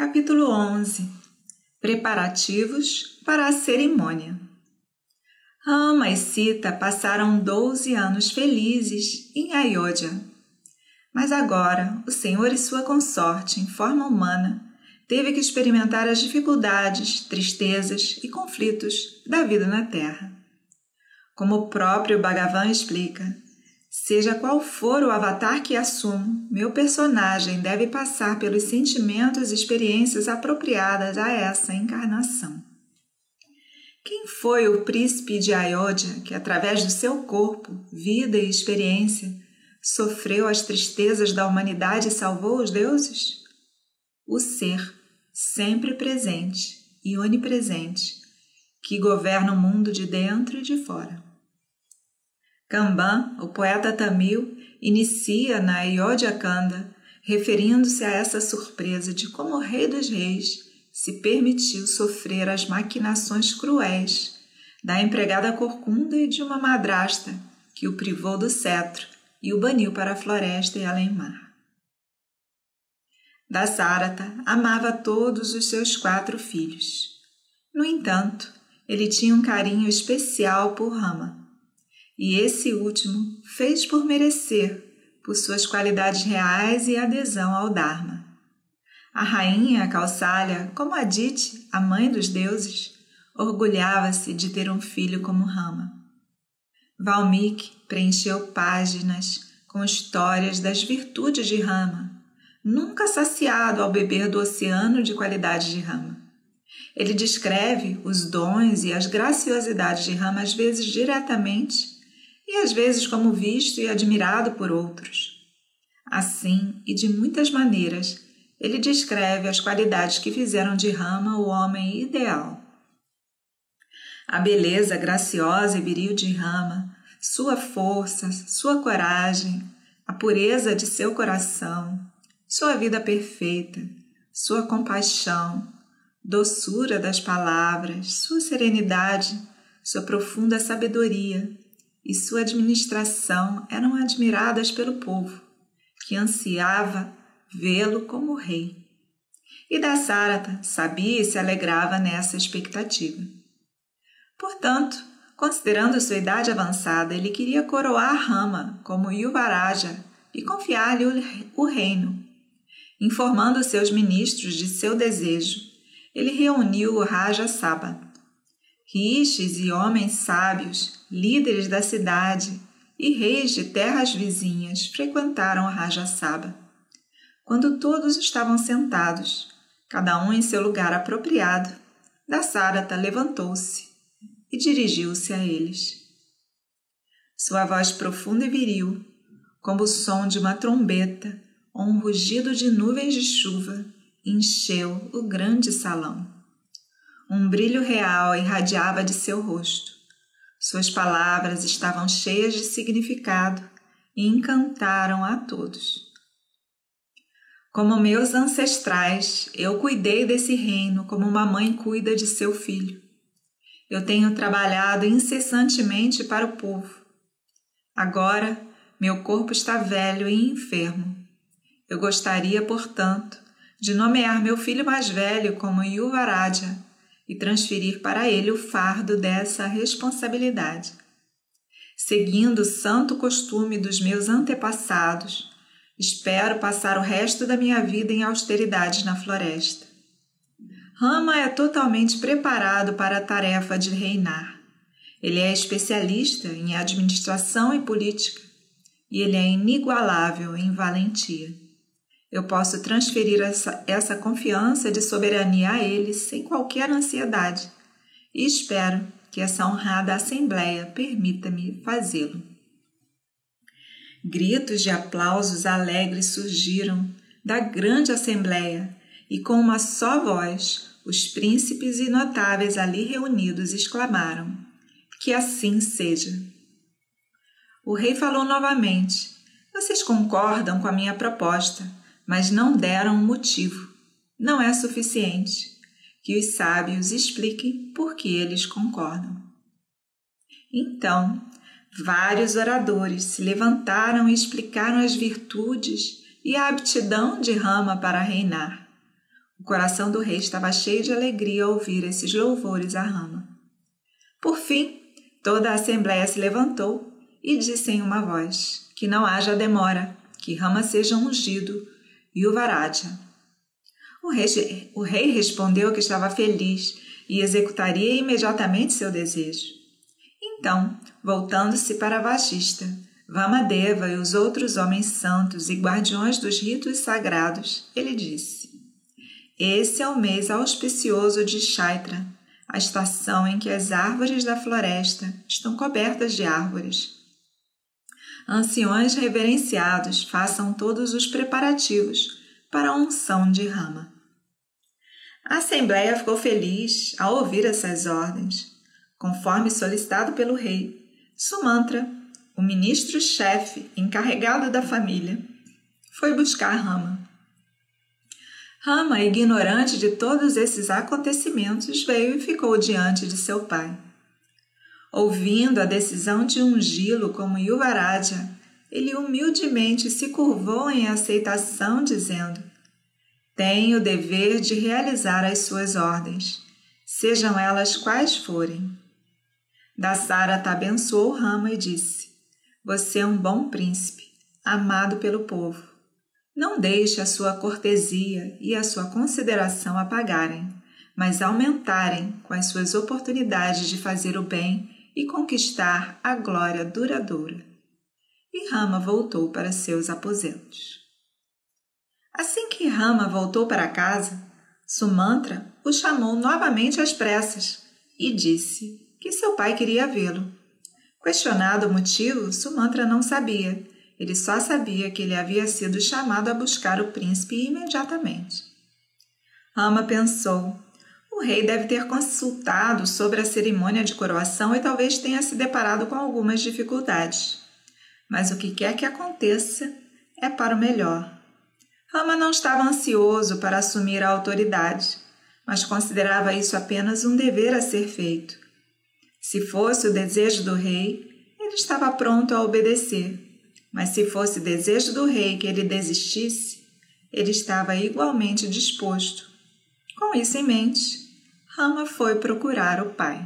Capítulo 11 Preparativos para a cerimônia. Rama e Sita passaram 12 anos felizes em Ayodhya. Mas agora, o Senhor e sua consorte, em forma humana, teve que experimentar as dificuldades, tristezas e conflitos da vida na Terra. Como o próprio Bhagavan explica, Seja qual for o avatar que assumo, meu personagem deve passar pelos sentimentos e experiências apropriadas a essa encarnação. Quem foi o príncipe de Ayodhya que, através do seu corpo, vida e experiência, sofreu as tristezas da humanidade e salvou os deuses? O ser, sempre presente e onipresente, que governa o mundo de dentro e de fora. Kamban, o poeta tamil, inicia na Kanda, referindo-se a essa surpresa de como o rei dos reis se permitiu sofrer as maquinações cruéis da empregada corcunda e de uma madrasta que o privou do cetro e o baniu para a floresta e além-mar. Dasarata amava todos os seus quatro filhos. No entanto, ele tinha um carinho especial por Rama, e esse último fez por merecer, por suas qualidades reais e adesão ao Dharma. A rainha Kausalya, como Aditi, a mãe dos deuses, orgulhava-se de ter um filho como Rama. Valmiki preencheu páginas com histórias das virtudes de Rama, nunca saciado ao beber do oceano de qualidades de Rama. Ele descreve os dons e as graciosidades de Rama às vezes diretamente e às vezes como visto e admirado por outros. Assim, e de muitas maneiras, ele descreve as qualidades que fizeram de Rama o homem ideal. A beleza graciosa e viril de Rama, sua força, sua coragem, a pureza de seu coração, sua vida perfeita, sua compaixão, doçura das palavras, sua serenidade, sua profunda sabedoria, e sua administração eram admiradas pelo povo, que ansiava vê-lo como rei. E Dasarata sabia e se alegrava nessa expectativa. Portanto, considerando sua idade avançada, ele queria coroar Rama como Yuvaraja e confiar-lhe o reino. Informando seus ministros de seu desejo, ele reuniu o Raja Saba, rixes e homens sábios, líderes da cidade e reis de terras vizinhas frequentaram a Rajasaba. Quando todos estavam sentados, cada um em seu lugar apropriado, Dasarata levantou-se e dirigiu-se a eles. Sua voz profunda e viril, como o som de uma trombeta ou um rugido de nuvens de chuva, encheu o grande salão. Um brilho real irradiava de seu rosto. Suas palavras estavam cheias de significado e encantaram a todos. Como meus ancestrais, eu cuidei desse reino como uma mãe cuida de seu filho. Eu tenho trabalhado incessantemente para o povo. Agora, meu corpo está velho e enfermo. Eu gostaria, portanto, de nomear meu filho mais velho como Yuvaraja e transferir para ele o fardo dessa responsabilidade. Seguindo o santo costume dos meus antepassados, espero passar o resto da minha vida em austeridade na floresta. Rama é totalmente preparado para a tarefa de reinar. Ele é especialista em administração e política e ele é inigualável em valentia. Eu posso transferir essa, essa confiança de soberania a ele sem qualquer ansiedade e espero que essa honrada Assembleia permita-me fazê-lo. Gritos de aplausos alegres surgiram da grande Assembleia e, com uma só voz, os príncipes e notáveis ali reunidos exclamaram: Que assim seja. O rei falou novamente: Vocês concordam com a minha proposta? Mas não deram um motivo. Não é suficiente que os sábios expliquem por que eles concordam. Então, vários oradores se levantaram e explicaram as virtudes e a aptidão de Rama para reinar. O coração do rei estava cheio de alegria ao ouvir esses louvores a Rama. Por fim, toda a assembleia se levantou e disse em uma voz: Que não haja demora, que Rama seja ungido e o rei, o rei respondeu que estava feliz e executaria imediatamente seu desejo. Então, voltando-se para Vagista, Vamadeva e os outros homens santos e guardiões dos ritos sagrados, ele disse: Esse é o mês auspicioso de Chaitra, a estação em que as árvores da floresta estão cobertas de árvores. Anciões reverenciados, façam todos os preparativos para a unção de Rama. A Assembleia ficou feliz ao ouvir essas ordens. Conforme solicitado pelo rei, Sumantra, o ministro-chefe encarregado da família, foi buscar Rama. Rama, ignorante de todos esses acontecimentos, veio e ficou diante de seu pai. Ouvindo a decisão de ungí-lo como Yuvaraja, ele humildemente se curvou em aceitação, dizendo: Tenho o dever de realizar as suas ordens, sejam elas quais forem. Dassarata abençoou Rama e disse: Você é um bom príncipe, amado pelo povo. Não deixe a sua cortesia e a sua consideração apagarem, mas aumentarem com as suas oportunidades de fazer o bem e conquistar a glória duradoura. E Rama voltou para seus aposentos. Assim que Rama voltou para casa, Sumantra o chamou novamente às pressas e disse que seu pai queria vê-lo. Questionado o motivo, Sumantra não sabia ele só sabia que ele havia sido chamado a buscar o príncipe imediatamente. Ama pensou: o rei deve ter consultado sobre a cerimônia de coroação e talvez tenha se deparado com algumas dificuldades. Mas o que quer que aconteça é para o melhor. Rama não estava ansioso para assumir a autoridade, mas considerava isso apenas um dever a ser feito. Se fosse o desejo do rei, ele estava pronto a obedecer. Mas se fosse desejo do rei que ele desistisse, ele estava igualmente disposto. Com isso em mente, Rama foi procurar o pai.